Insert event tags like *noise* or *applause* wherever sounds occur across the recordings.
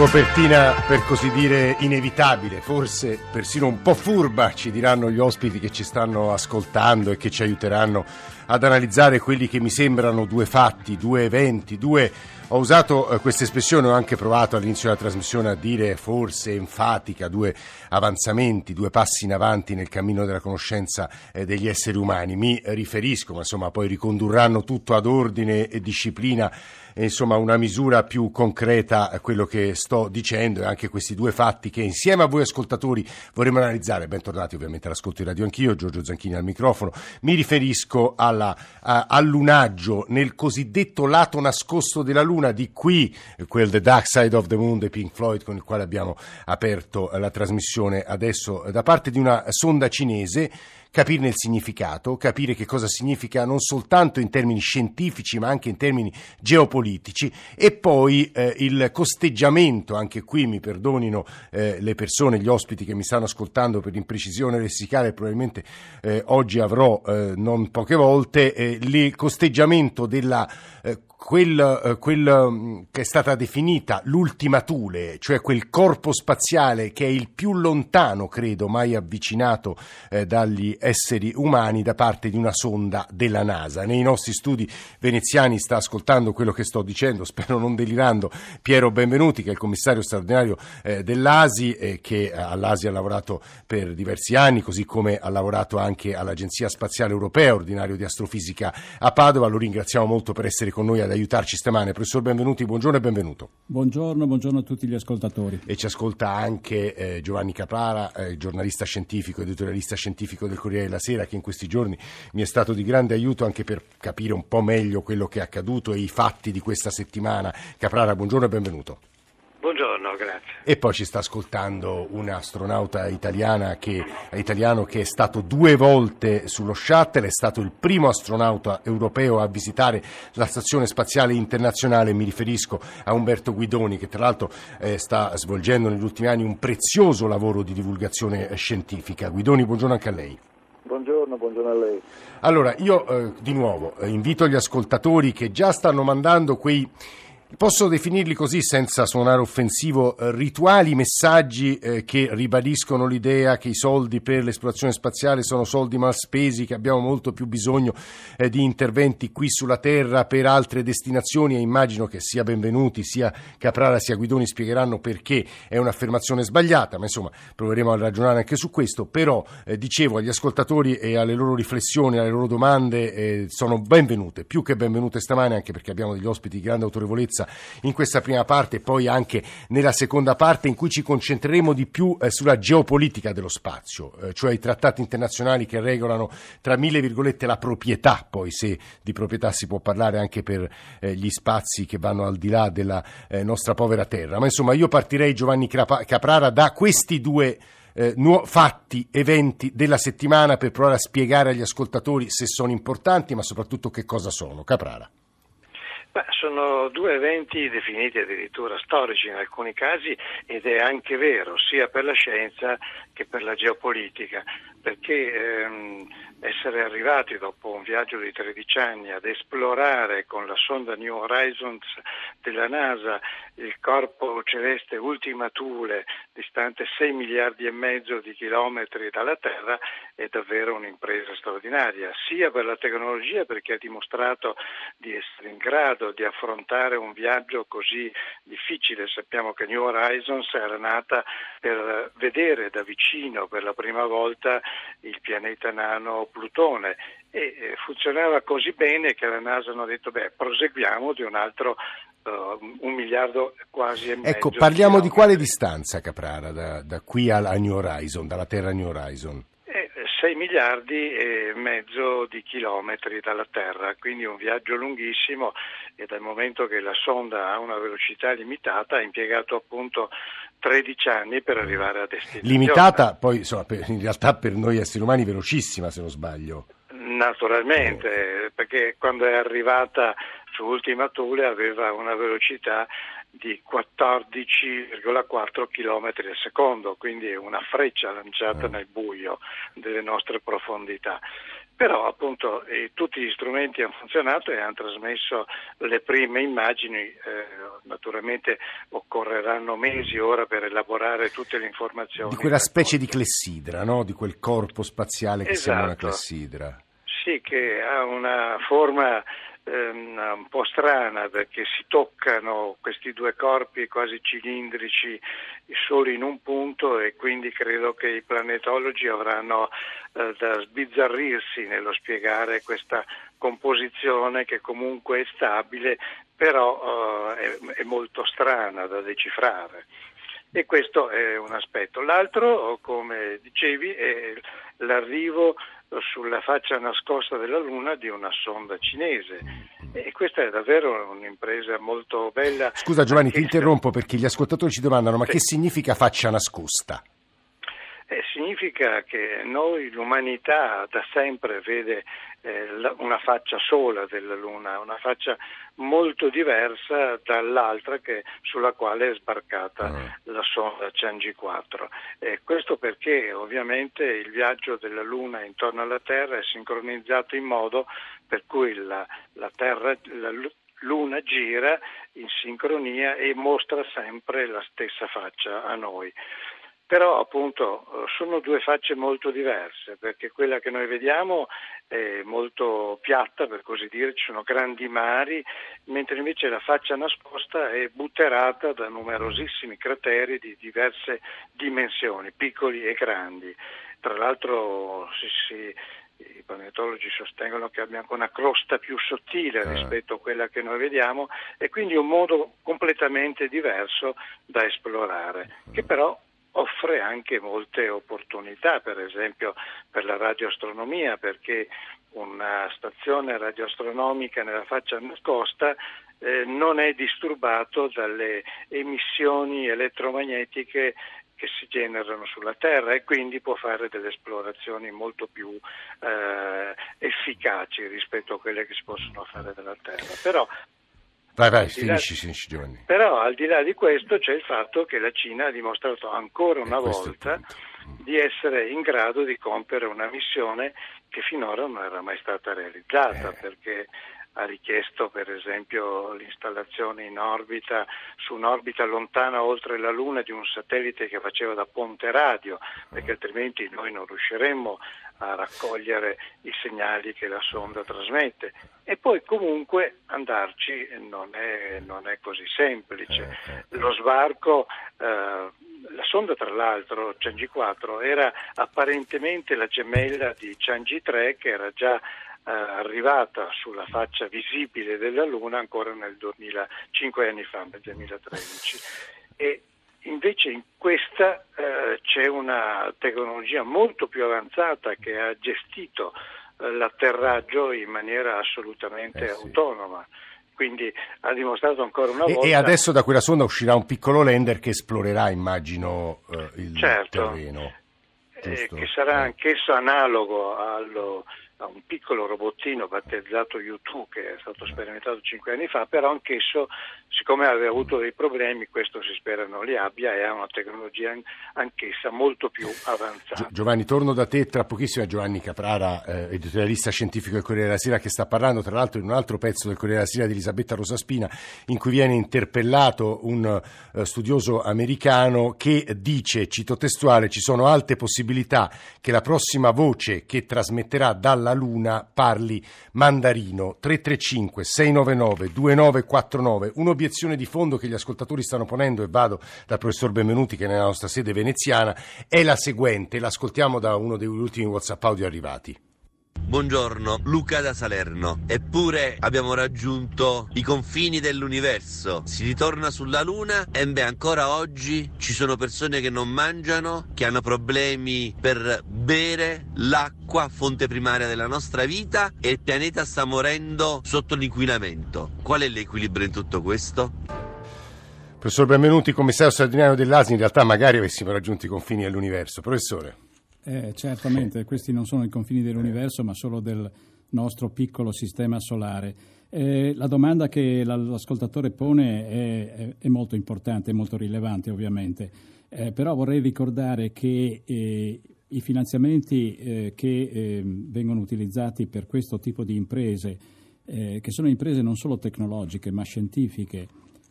Copertina per così dire inevitabile, forse persino un po' furba, ci diranno gli ospiti che ci stanno ascoltando e che ci aiuteranno ad analizzare quelli che mi sembrano due fatti, due eventi, due... Ho usato eh, questa espressione, ho anche provato all'inizio della trasmissione a dire forse enfatica, due avanzamenti, due passi in avanti nel cammino della conoscenza eh, degli esseri umani. Mi riferisco, ma insomma poi ricondurranno tutto ad ordine e disciplina insomma una misura più concreta a quello che sto dicendo e anche questi due fatti che insieme a voi ascoltatori vorremmo analizzare. Bentornati ovviamente all'ascolto di Radio Anch'io, Giorgio Zanchini al microfono. Mi riferisco alla, a, al lunaggio nel cosiddetto lato nascosto della Luna, di qui quel The Dark Side of the Moon dei Pink Floyd con il quale abbiamo aperto eh, la trasmissione adesso eh, da parte di una sonda cinese capirne il significato, capire che cosa significa non soltanto in termini scientifici ma anche in termini geopolitici. E poi eh, il costeggiamento, anche qui mi perdonino eh, le persone, gli ospiti che mi stanno ascoltando per l'imprecisione lessicale, probabilmente eh, oggi avrò eh, non poche volte, eh, il costeggiamento della eh, quel, eh, quel, mm, che è stata definita l'ultima Thule, cioè quel corpo spaziale che è il più lontano, credo, mai avvicinato eh, dagli esseri umani da parte di una sonda della NASA. Nei nostri studi veneziani sta ascoltando quello che sto dicendo, *laughs* spero non delirando, Piero Benvenuti, che è il commissario straordinario eh, dell'ASI, eh, che all'ASI ha lavorato per diversi anni, così come ha lavorato anche all'Agenzia Spaziale Europea, ordinario di astrofisica a Padova. Lo ringraziamo molto per essere con noi ad aiutarci stamane. Professor Benvenuti, buongiorno e benvenuto. Buongiorno, buongiorno a tutti gli ascoltatori. E ci ascolta anche eh, Giovanni Caprara, eh, giornalista scientifico, editorialista scientifico del Corriere della Sera, che in questi giorni mi è stato di grande aiuto anche per capire un po' meglio quello che è accaduto e i fatti di questa settimana. Caprara, buongiorno e benvenuto. Buongiorno, grazie. E poi ci sta ascoltando un astronauta italiana che, italiano che è stato due volte sullo shuttle, è stato il primo astronauta europeo a visitare la Stazione Spaziale Internazionale, mi riferisco a Umberto Guidoni che tra l'altro eh, sta svolgendo negli ultimi anni un prezioso lavoro di divulgazione scientifica. Guidoni, buongiorno anche a lei. Buongiorno, buongiorno a lei. Allora, io eh, di nuovo eh, invito gli ascoltatori che già stanno mandando quei Posso definirli così senza suonare offensivo, eh, rituali messaggi eh, che ribadiscono l'idea che i soldi per l'esplorazione spaziale sono soldi mal spesi, che abbiamo molto più bisogno eh, di interventi qui sulla Terra per altre destinazioni e immagino che sia Benvenuti, sia Caprara, sia Guidoni spiegheranno perché è un'affermazione sbagliata, ma insomma proveremo a ragionare anche su questo, però dicevo agli ascoltatori e alle loro riflessioni, alle loro domande sono benvenute, più che benvenute stamane anche perché abbiamo degli ospiti di grande autorevolezza in questa prima parte e poi anche nella seconda parte in cui ci concentreremo di più eh, sulla geopolitica dello spazio, eh, cioè i trattati internazionali che regolano tra mille virgolette la proprietà, poi se di proprietà si può parlare anche per eh, gli spazi che vanno al di là della eh, nostra povera terra. Ma insomma io partirei Giovanni Caprara da questi due eh, nu- fatti, eventi della settimana per provare a spiegare agli ascoltatori se sono importanti, ma soprattutto che cosa sono. Caprara. Beh, sono due eventi definiti addirittura storici in alcuni casi ed è anche vero sia per la scienza che per la geopolitica, perché ehm, essere arrivati dopo un viaggio di 13 anni ad esplorare con la sonda New Horizons della NASA il corpo celeste Ultima Thule distante 6 miliardi e mezzo di chilometri dalla Terra è davvero un'impresa straordinaria, sia per la tecnologia perché ha dimostrato di essere in grado di affrontare un viaggio così difficile. Sappiamo che New Horizons era nata per vedere da vicino per la prima volta il pianeta nano Plutone e funzionava così bene che la NASA hanno detto beh proseguiamo di un altro uh, un miliardo quasi e mezzo. Ecco, parliamo di, quale distanza Caprara da, da qui alla New Horizon, dalla Terra New Horizon? Eh, 6 miliardi e mezzo di chilometri dalla Terra, quindi un viaggio lunghissimo e dal momento che la sonda ha una velocità limitata ha impiegato appunto 13 anni per arrivare a destinazione. Limitata, poi insomma, per- in realtà per noi esseri umani velocissima se non sbaglio. Naturalmente, perché quando è arrivata su Ultima Thule aveva una velocità di 14,4 km al secondo, quindi una freccia lanciata nel buio delle nostre profondità. Però appunto eh, tutti gli strumenti hanno funzionato e hanno trasmesso le prime immagini, eh, naturalmente occorreranno mesi ora per elaborare tutte le informazioni. Di quella specie di clessidra, no? Di quel corpo spaziale che sembra una Esatto. clessidra. Sì, che ha una forma un po' strana perché si toccano questi due corpi quasi cilindrici solo in un punto e quindi credo che i planetologi avranno eh, da sbizzarrirsi nello spiegare questa composizione che comunque è stabile, però eh, è, è molto strana da decifrare. E questo è un aspetto. L'altro, come dicevi, è l'arrivo sulla faccia nascosta della Luna di una sonda cinese. E questa è davvero un'impresa molto bella. Scusa Giovanni, ti interrompo perché gli ascoltatori ci domandano ma Sì. che significa faccia nascosta? Eh, significa che noi, l'umanità, da sempre vede eh, la- una faccia sola della Luna, una faccia molto diversa dall'altra che- sulla quale è sbarcata Ah. la sonda Changi 4. Eh, questo perché ovviamente il viaggio della Luna intorno alla Terra è sincronizzato in modo per cui la, la Terra, la Lu- Luna gira in sincronia e mostra sempre la stessa faccia a noi. Però appunto eh, sono due facce molto diverse perché quella che noi vediamo è molto piatta per così dire, ci sono grandi mari, mentre invece la faccia nascosta è butterata da numerosissimi crateri di diverse dimensioni, piccoli e grandi. Tra l'altro si, si- i planetologi sostengono che abbia anche una crosta più sottile Ah. rispetto a quella che noi vediamo e quindi un modo completamente diverso da esplorare, che però offre anche molte opportunità, per esempio per la radioastronomia, perché una stazione radioastronomica nella faccia nascosta eh, non è disturbato dalle emissioni elettromagnetiche che si generano sulla Terra e quindi può fare delle esplorazioni molto più eh, efficaci rispetto a quelle che si possono fare dalla Terra. Però Vai, vai, Al di finisci, finisci Giovanni. però al di là di questo c'è il fatto che la Cina ha dimostrato ancora una Eh, il volta punto. di essere in grado di compiere una missione che finora non era mai stata realizzata Eh. perché ha richiesto per esempio l'installazione in orbita, su un'orbita lontana oltre la Luna di un satellite che faceva da ponte radio, perché altrimenti noi non riusciremmo a raccogliere i segnali che la sonda trasmette. E poi comunque andarci non è, non è così semplice. Lo sbarco, eh, la sonda tra l'altro, Changi 4, era apparentemente la gemella di Changi 3 che era già eh, arrivata sulla faccia visibile della Luna ancora nel 2000, cinque anni fa, nel 2013. E invece in questa eh, c'è una tecnologia molto più avanzata che ha gestito eh, l'atterraggio in maniera assolutamente Eh sì. autonoma. Quindi ha dimostrato ancora una E, volta e adesso da quella sonda uscirà un piccolo lander che esplorerà, immagino, eh, il Certo. terreno. giusto? che sarà Eh. anch'esso analogo allo- a un piccolo robottino battezzato U2 che è stato sperimentato cinque anni fa, però anch'esso, siccome aveva avuto dei problemi, questo si spera non li abbia e ha una tecnologia an- anch'essa molto più avanzata. Gio- Giovanni, torno da te tra pochissimo a Giovanni Caprara, eh, editorialista scientifico del Corriere della Sera, che sta parlando tra l'altro in un altro pezzo del Corriere della Sera di Elisabetta Rosaspina, in cui viene interpellato un eh, studioso americano che dice, cito testuale, ci sono alte possibilità che la prossima voce che trasmetterà dalla Luna parli mandarino 335 699 2949. Un'obiezione di fondo che gli ascoltatori stanno ponendo, e vado dal professor Benvenuti che è nella nostra sede veneziana, è la seguente, l'ascoltiamo da uno degli ultimi WhatsApp audio arrivati. Buongiorno, Luca da Salerno. Eppure abbiamo raggiunto i confini dell'universo. Si ritorna sulla Luna e beh, ancora oggi ci sono persone che non mangiano, che hanno problemi per bere l'acqua, fonte primaria della nostra vita e il pianeta sta morendo sotto l'inquinamento. Qual è l'equilibrio in tutto questo? Professor Benvenuti, commissario straordinario dell'ASI, in realtà magari avessimo raggiunto i confini dell'universo. Professore. Eh, certamente, questi non sono i confini dell'universo, ma solo del nostro piccolo sistema solare. Eh, la domanda che l'ascoltatore pone è, è, molto importante, è molto rilevante ovviamente, eh, però vorrei ricordare che eh, i finanziamenti eh, che eh, vengono utilizzati per questo tipo di imprese, che sono imprese non solo tecnologiche ma scientifiche,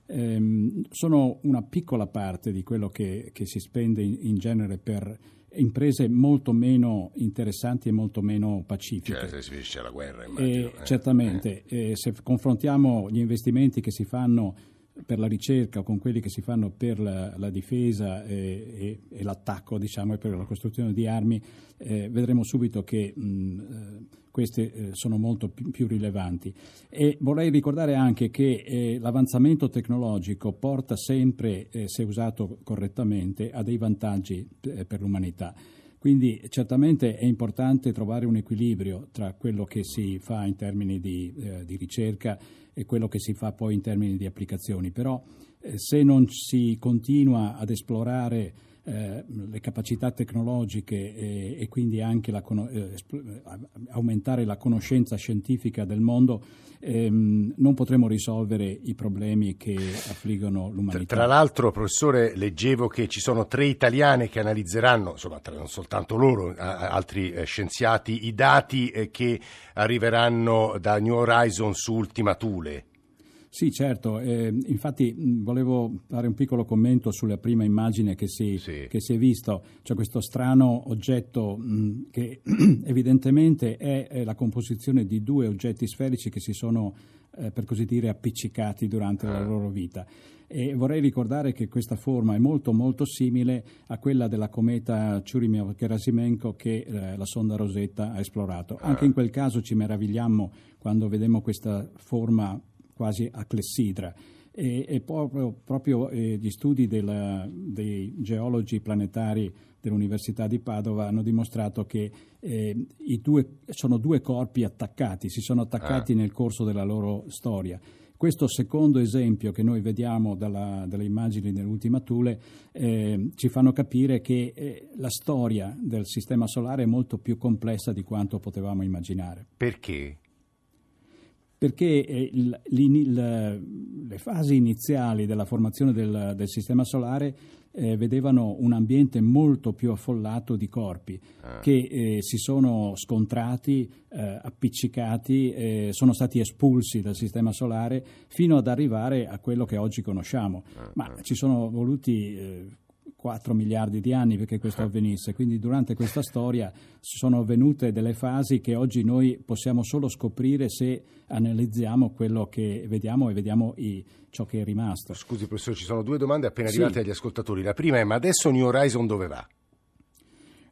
ehm, sono una piccola parte di quello che, che si spende in, in genere per imprese molto meno interessanti e molto meno pacifiche. Cioè, se si finisce la guerra, immagino. Eh, certamente, eh. se confrontiamo gli investimenti che si fanno per la ricerca con quelli che si fanno per la, la difesa e, l'attacco, diciamo, e per la costruzione di armi, eh, vedremo subito che mh, eh, queste eh, sono molto più, rilevanti. E vorrei ricordare anche che eh, l'avanzamento tecnologico porta sempre, eh, se usato correttamente, a dei vantaggi per l'umanità. Quindi certamente è importante trovare un equilibrio tra quello che si fa in termini di, eh, di ricerca e quello che si fa poi in termini di applicazioni, però eh, se non si continua ad esplorare eh, le capacità tecnologiche e, e quindi anche la, eh, aumentare la conoscenza scientifica del mondo, ehm, non potremo risolvere i problemi che affliggono l'umanità. Tra, l'altro, professore, leggevo che ci sono tre italiane che analizzeranno, insomma, non soltanto loro, altri eh, scienziati, i dati eh, che arriveranno da New Horizon su Ultima Thule. Sì, certo. Eh, infatti mh, volevo fare un piccolo commento sulla prima immagine che si, sì. che si è visto, cioè questo strano oggetto mh, che *clears throat* evidentemente è, è, la composizione di due oggetti sferici che si sono, eh, per così dire, appiccicati durante ah. la loro vita. E vorrei ricordare che questa forma è molto molto simile a quella della cometa Churyumov-Gerasimenko che eh, la sonda Rosetta ha esplorato. Anche in quel caso ci meravigliamo quando vedemmo questa forma quasi a clessidra. E, e proprio, proprio eh, gli studi della, dei geologi planetari dell'Università di Padova hanno dimostrato che eh, due, sono due corpi attaccati, si sono attaccati ah. nel corso della loro storia. Questo secondo esempio che noi vediamo dalla, dalle immagini dell'ultima Thule eh, ci fanno capire che eh, la storia del Sistema Solare è molto più complessa di quanto potevamo immaginare. Perché? Perché eh, le fasi iniziali della formazione del, del sistema solare eh, vedevano un ambiente molto più affollato di corpi ah. che eh, si sono scontrati, eh, appiccicati, eh, sono stati espulsi dal sistema solare fino ad arrivare a quello che oggi conosciamo. Ah. Ma ci sono voluti eh, 4 miliardi di anni perché questo avvenisse, quindi durante questa storia sono avvenute delle fasi che oggi noi possiamo solo scoprire se analizziamo quello che vediamo e vediamo i, ciò che è rimasto. Scusi professore, ci sono due domande appena arrivate sì. agli ascoltatori. La prima è ma adesso New Horizon dove va?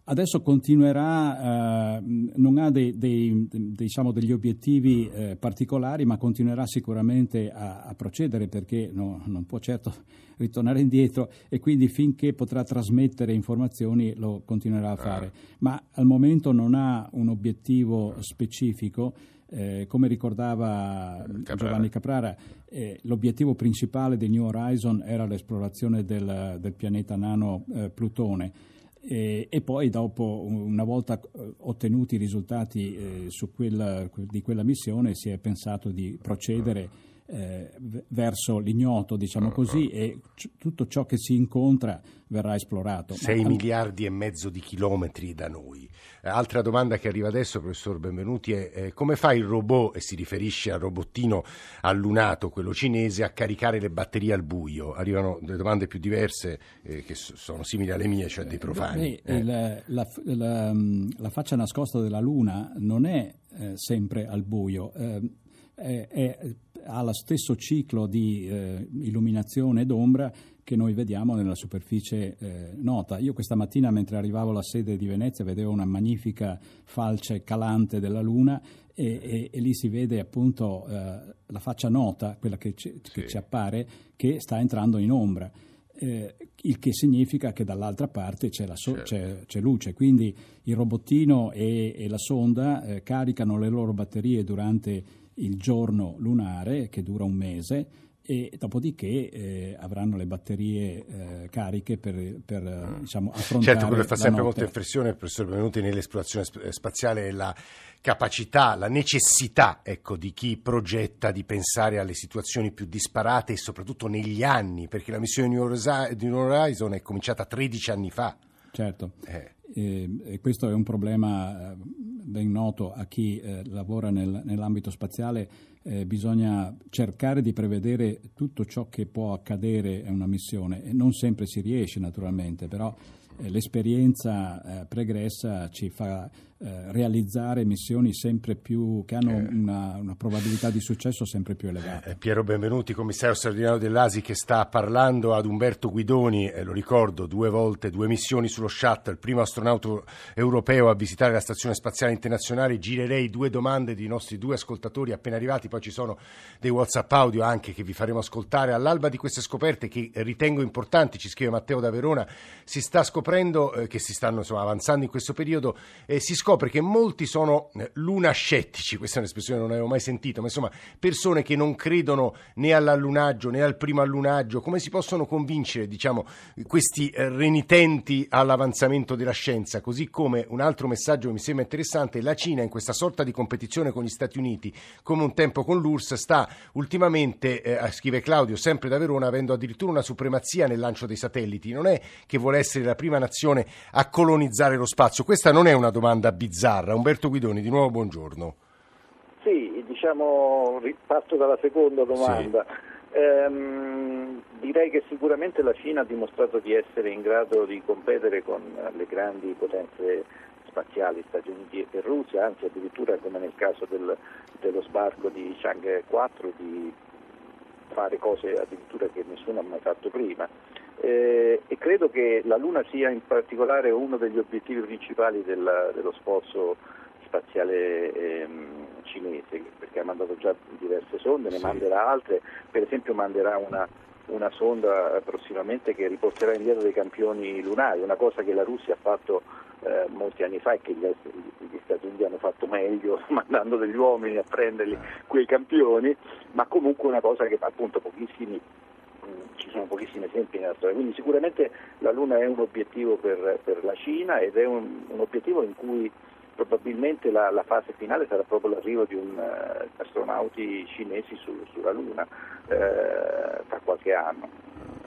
Adesso continuerà, eh, non ha dei, dei, diciamo degli obiettivi eh, particolari, ma continuerà sicuramente a, a procedere perché no, non può certo *laughs* ritornare indietro e quindi finché potrà trasmettere informazioni lo continuerà a fare. Ah. Ma al momento non ha un obiettivo specifico. Eh, come ricordava Caprara. Giovanni Caprara, eh, l'obiettivo principale di New Horizon era l'esplorazione del, del pianeta nano eh, Plutone e, e, poi dopo, una volta eh, ottenuti i risultati eh, quella, di quella missione, si è pensato di procedere eh, verso l'ignoto, diciamo così, e c- tutto ciò che si incontra verrà esplorato. 6 Ma, miliardi e mezzo di chilometri da noi. Eh, altra domanda che arriva adesso, professor Benvenuti, è eh, come fa il robot, e si riferisce al robottino allunato, quello cinese, a caricare le batterie al buio? Arrivano delle domande più diverse eh, che so, sono simili alle mie, cioè dei profani. Beh, la, la, la, la, faccia nascosta della Luna non è eh, sempre al buio. Eh, è, è ha lo stesso ciclo di eh, illuminazione ed ombra che noi vediamo nella superficie eh, nota. Io questa mattina mentre arrivavo alla sede di Venezia vedevo una magnifica falce calante della Luna e, e, e lì si vede appunto eh, la faccia nota, quella che ci, sì. che ci, appare, che sta entrando in ombra. Eh, il che significa che dall'altra parte c'è, so- certo. c'è, c'è luce, quindi il robottino e, e la sonda eh, caricano le loro batterie durante il giorno lunare che dura un mese e dopodiché eh, avranno le batterie eh, cariche per, per mm. diciamo, affrontare Certo, quello che fa sempre molta impressione, professor Benvenuti, nell'esplorazione spaziale è la capacità, la necessità ecco, di chi progetta di pensare alle situazioni più disparate e soprattutto negli anni, perché la missione di New Horizon è cominciata 13 anni fa. Certo, eh. E questo è un problema eh, ben noto a chi eh, lavora nel, nell'ambito spaziale, eh, bisogna cercare di prevedere tutto ciò che può accadere a una missione. E non sempre si riesce naturalmente, però eh, l'esperienza eh, pregressa ci fa eh, realizzare missioni sempre più che hanno eh. una, una, probabilità di successo sempre più elevata. Eh, Piero Benvenuti, commissario straordinario dell'ASI che sta parlando ad Umberto Guidoni, lo ricordo, due volte, due missioni sullo shuttle, il primo astronauta europeo a visitare la Stazione Spaziale Internazionale, girerei due domande dei nostri due ascoltatori appena arrivati, poi ci sono dei WhatsApp audio anche che vi faremo ascoltare. All'alba di queste scoperte che ritengo importanti, ci scrive Matteo da Verona, si sta scoprendo eh, che si stanno insomma, avanzando in questo periodo, eh, si scopre che molti sono eh, lunascettici, questa è un'espressione che non avevo mai sentito, ma insomma persone che non credono né all'allunaggio né al primo allunaggio, come si possono convincere diciamo, questi eh, renitenti all'avanzamento della scienza? Così come un altro messaggio che mi sembra interessante, la Cina in questa sorta di competizione con gli Stati Uniti, come un tempo con l'URSS, sta ultimamente, eh, scrive Claudio, sempre da Verona, avendo addirittura una supremazia nel lancio dei satelliti. Non è che vuole essere la prima nazione a colonizzare lo spazio, questa non è una domanda bizzarra. Umberto Guidoni, di nuovo buongiorno. Sì, diciamo, parto dalla seconda domanda. Sì. Ehm, direi che sicuramente la Cina ha dimostrato di essere in grado di competere con le grandi potenze spaziali, Stati Uniti e Russia, anzi addirittura come nel caso del, dello sbarco di Chang'e 4 di fare cose addirittura che nessuno ha mai fatto prima. Eh, e credo che la Luna sia in particolare uno degli obiettivi principali del, dello sforzo spaziale ehm, cinese, perché ha mandato già diverse sonde, ne sì. manderà altre, per esempio manderà una, una, sonda prossimamente che riporterà indietro dei campioni lunari, una cosa che la Russia ha fatto eh, molti anni fa e che gli, gli, Stati Uniti hanno fatto meglio *laughs* mandando degli uomini a prenderli quei campioni, ma comunque una cosa che appunto pochissimi ci sono pochissimi esempi nella storia, quindi sicuramente la Luna è un obiettivo per, per la Cina ed è un, un, obiettivo in cui probabilmente la, la, fase finale sarà proprio l'arrivo di un, uh, astronauti cinesi su, sulla Luna uh, tra qualche anno.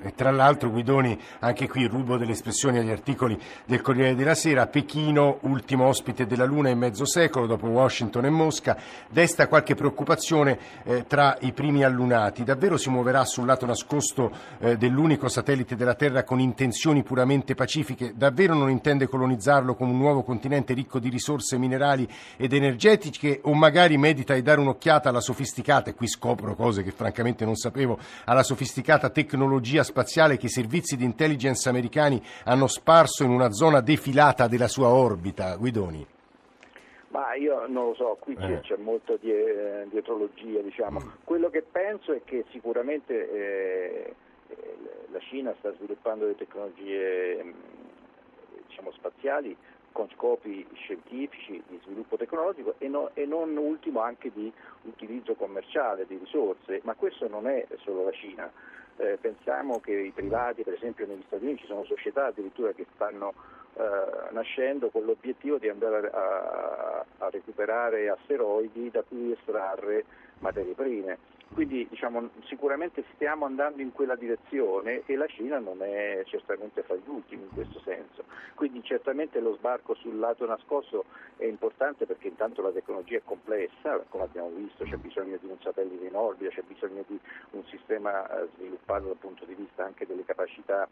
E tra l'altro Guidoni, anche qui rubo delle espressioni agli articoli del Corriere della Sera, Pechino, ultimo ospite della Luna in mezzo secolo, dopo Washington e Mosca, desta qualche preoccupazione eh, tra i primi allunati. Davvero si muoverà sul lato nascosto eh, dell'unico satellite della Terra con intenzioni puramente pacifiche? Davvero non intende colonizzarlo come un nuovo continente ricco di risorse minerali ed energetiche o magari medita di dare un'occhiata alla sofisticata, e qui scopro cose che francamente non sapevo, alla sofisticata tecnologia spaziale che i servizi di intelligence americani hanno sparso in una zona defilata della sua orbita. Guidoni. Ma io non lo so, qui eh. c'è, molta die, dietrologia, diciamo. Mm. Quello che penso è che sicuramente eh, la Cina sta sviluppando le tecnologie mm, diciamo, spaziali con scopi scientifici di sviluppo tecnologico e, no, e, non ultimo anche di utilizzo commerciale di risorse, ma questo non è solo la Cina eh, pensiamo che i privati, per esempio negli Stati Uniti ci sono società addirittura che stanno eh, nascendo con l'obiettivo di andare a, a recuperare asteroidi da cui estrarre materie prime. Quindi diciamo, sicuramente stiamo andando in quella direzione e la Cina non è certamente fra gli ultimi in questo senso. Quindi certamente lo sbarco sul lato nascosto è importante perché intanto la tecnologia è complessa, come abbiamo visto c'è bisogno di un satellite in orbita, c'è bisogno di un sistema eh, sviluppato dal punto di vista anche delle capacità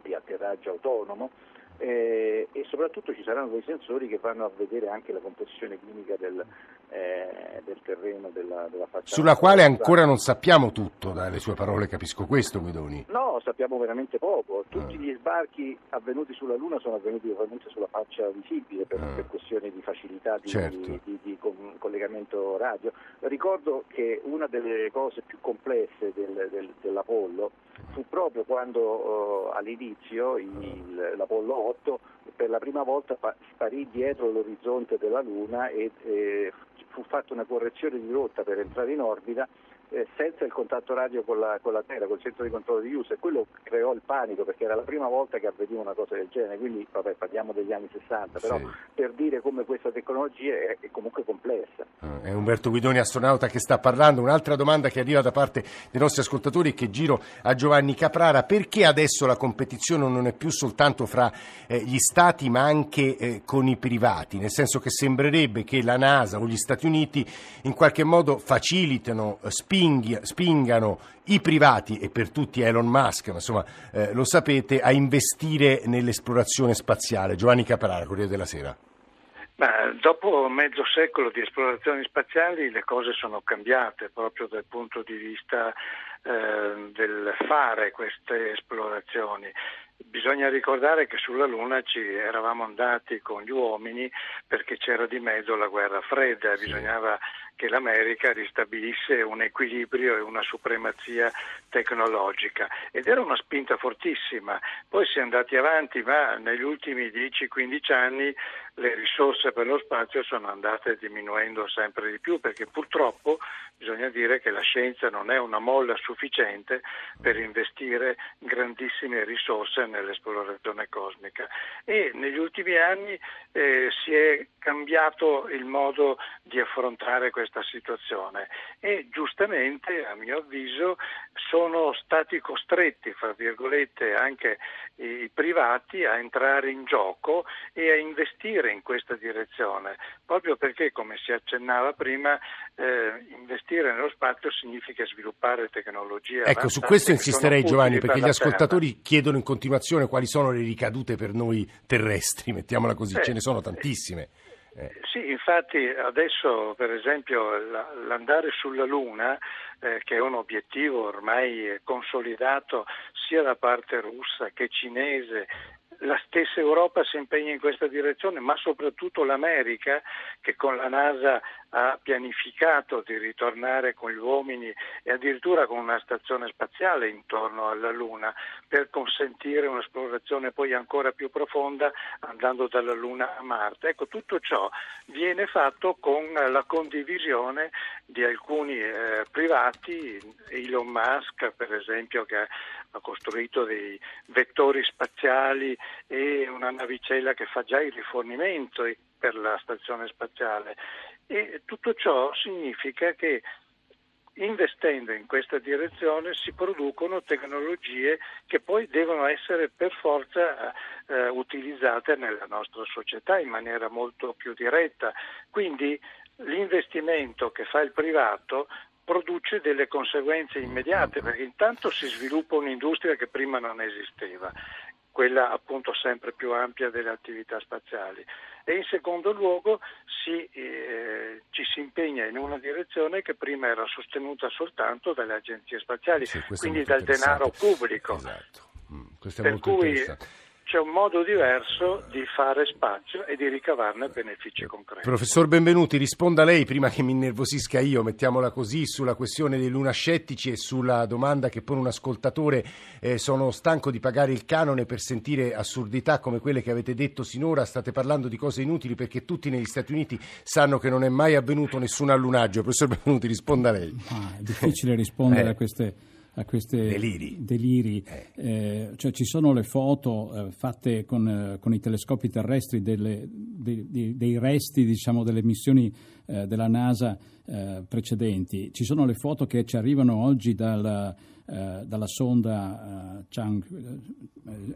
di atterraggio autonomo eh, e soprattutto ci saranno dei sensori che vanno a vedere anche la composizione chimica del, eh, del terreno della, della facciata. Sulla quale ancora non sappiamo tutto, dalle sue parole capisco questo Guidoni. No, sappiamo veramente poco. Tutti ah. gli sbarchi avvenuti sulla Luna sono avvenuti ovviamente sulla faccia visibile per, ah. per questioni di facilità di, certo. di, di, di, collegamento radio. Ricordo che una delle cose più complesse del, del, dell'Apollo fu proprio quando uh, all'inizio il, l'Apollo 8 per la prima volta sparì dietro l'orizzonte della Luna e, e fu fatta una correzione di rotta per entrare in orbita eh, senza il contatto radio con la, con la, Terra, col centro di controllo di Hughes e quello creò il panico perché era la prima volta che avveniva una cosa del genere, quindi vabbè, parliamo degli anni 60, però sì. per dire come questa tecnologia è, è comunque complessa. Ah, è Umberto Guidoni, astronauta, che sta parlando. Un'altra domanda che arriva da parte dei nostri ascoltatori che giro a Giovanni Caprara, perché adesso la competizione non è più soltanto fra eh, gli stati ma anche eh, con i privati, nel senso che sembrerebbe che la NASA o gli Stati Uniti in qualche modo facilitano, spingano spinghi, spingano i privati e per tutti Elon Musk, ma insomma eh, lo sapete, a investire nell'esplorazione spaziale. Giovanni Caprara, Corriere della Sera. Ma dopo mezzo secolo di esplorazioni spaziali le cose sono cambiate proprio dal punto di vista eh, del fare queste esplorazioni. Bisogna ricordare che sulla Luna ci eravamo andati con gli uomini perché c'era di mezzo la guerra fredda, bisognava che l'America ristabilisse un equilibrio e una supremazia tecnologica ed era una spinta fortissima. Poi si è andati avanti, ma negli ultimi 10-15 anni le risorse per lo spazio sono andate diminuendo sempre di più perché purtroppo bisogna dire che la scienza non è una molla sufficiente per investire grandissime risorse nell'esplorazione cosmica e negli ultimi anni eh, si è cambiato il modo di affrontare questa situazione e giustamente a mio avviso sono stati costretti, fra virgolette, anche i privati a entrare in gioco e a investire in questa direzione, proprio perché, come si accennava prima, eh, investire nello spazio significa sviluppare tecnologie. Ecco, su questo insisterei Giovanni, perché per gli ascoltatori terra. chiedono in continuazione quali sono le ricadute per noi terrestri, *laughs* mettiamola così, eh, ce ne sono tantissime. Eh. Sì, infatti adesso per esempio l'andare sulla Luna, eh, che è un obiettivo ormai consolidato sia da parte russa che cinese la stessa Europa si impegna in questa direzione, ma soprattutto l'America che con la NASA ha pianificato di ritornare con gli uomini e addirittura con una stazione spaziale intorno alla Luna per consentire un'esplorazione poi ancora più profonda andando dalla Luna a Marte. Ecco, tutto ciò viene fatto con la condivisione di alcuni eh, privati, Elon Musk per esempio che ha costruito dei vettori spaziali e una navicella che fa già il rifornimento per la stazione spaziale e tutto ciò significa che investendo in questa direzione si producono tecnologie che poi devono essere per forza eh, utilizzate nella nostra società in maniera molto più diretta. Quindi l'investimento che fa il privato produce delle conseguenze immediate perché intanto si sviluppa un'industria che prima non esisteva quella appunto sempre più ampia delle attività spaziali e in secondo luogo si, eh, ci si impegna in una direzione che prima era sostenuta soltanto dalle agenzie spaziali, sì, quindi dal denaro pubblico. Esatto. Mm, per cui, c'è un modo diverso di fare spazio e di ricavarne benefici concreti. Professor Benvenuti, risponda lei prima che mi innervosisca io, mettiamola così, sulla questione dei lunascettici e sulla domanda che pone un ascoltatore. Eh, sono stanco di pagare il canone per sentire assurdità come quelle che avete detto sinora, state parlando di cose inutili perché tutti negli Stati Uniti sanno che non è mai avvenuto nessun allunaggio. Professor Benvenuti, risponda lei. Ah, è difficile rispondere eh. a queste a questi deliri. deliri. Eh. Eh, cioè ci sono le foto eh, fatte con, eh, con, i telescopi terrestri delle, dei, dei, dei, resti diciamo, delle missioni eh, della NASA eh, precedenti. Ci sono le foto che ci arrivano oggi dal, eh, dalla sonda eh, Chang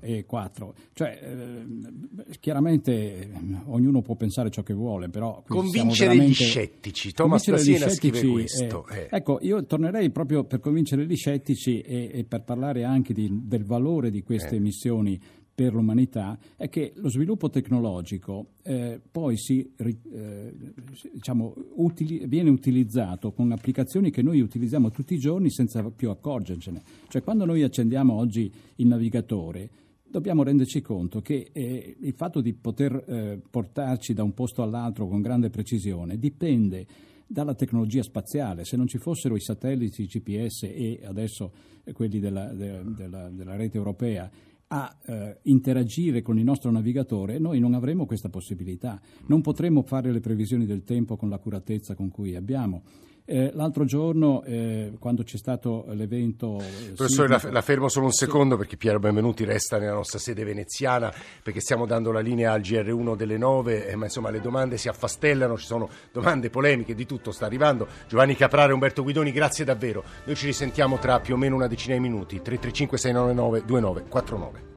eh, E4. Cioè, eh, chiaramente ognuno può pensare ciò che vuole, però... Convincere gli scettici. Thomas Tassina scrive questo. Ecco, io tornerei proprio per convincere gli scettici e, e per parlare anche di, del valore di queste missioni per l'umanità è che lo sviluppo tecnologico eh, poi si, eh, diciamo, utili, viene utilizzato con applicazioni che noi utilizziamo tutti i giorni senza più accorgercene. Cioè quando noi accendiamo oggi il navigatore dobbiamo renderci conto che eh, il fatto di poter eh, portarci da un posto all'altro con grande precisione dipende dalla tecnologia spaziale. Se non ci fossero i satelliti GPS e adesso quelli della, de, della, della rete europea a eh, interagire con il nostro navigatore, noi non avremo questa possibilità. Non potremo fare le previsioni del tempo con l'accuratezza con cui abbiamo. Eh, l'altro giorno, eh, quando c'è stato l'evento... Eh, Professore, la, la, fermo solo un secondo sì. perché Piero Benvenuti resta nella nostra sede veneziana perché stiamo dando la linea al GR1 delle 9, eh, ma insomma le domande si affastellano, ci sono domande polemiche, di tutto sta arrivando. Giovanni Caprare, Umberto Guidoni, grazie davvero. Noi ci risentiamo tra più o meno una decina di minuti. 335 699 2949.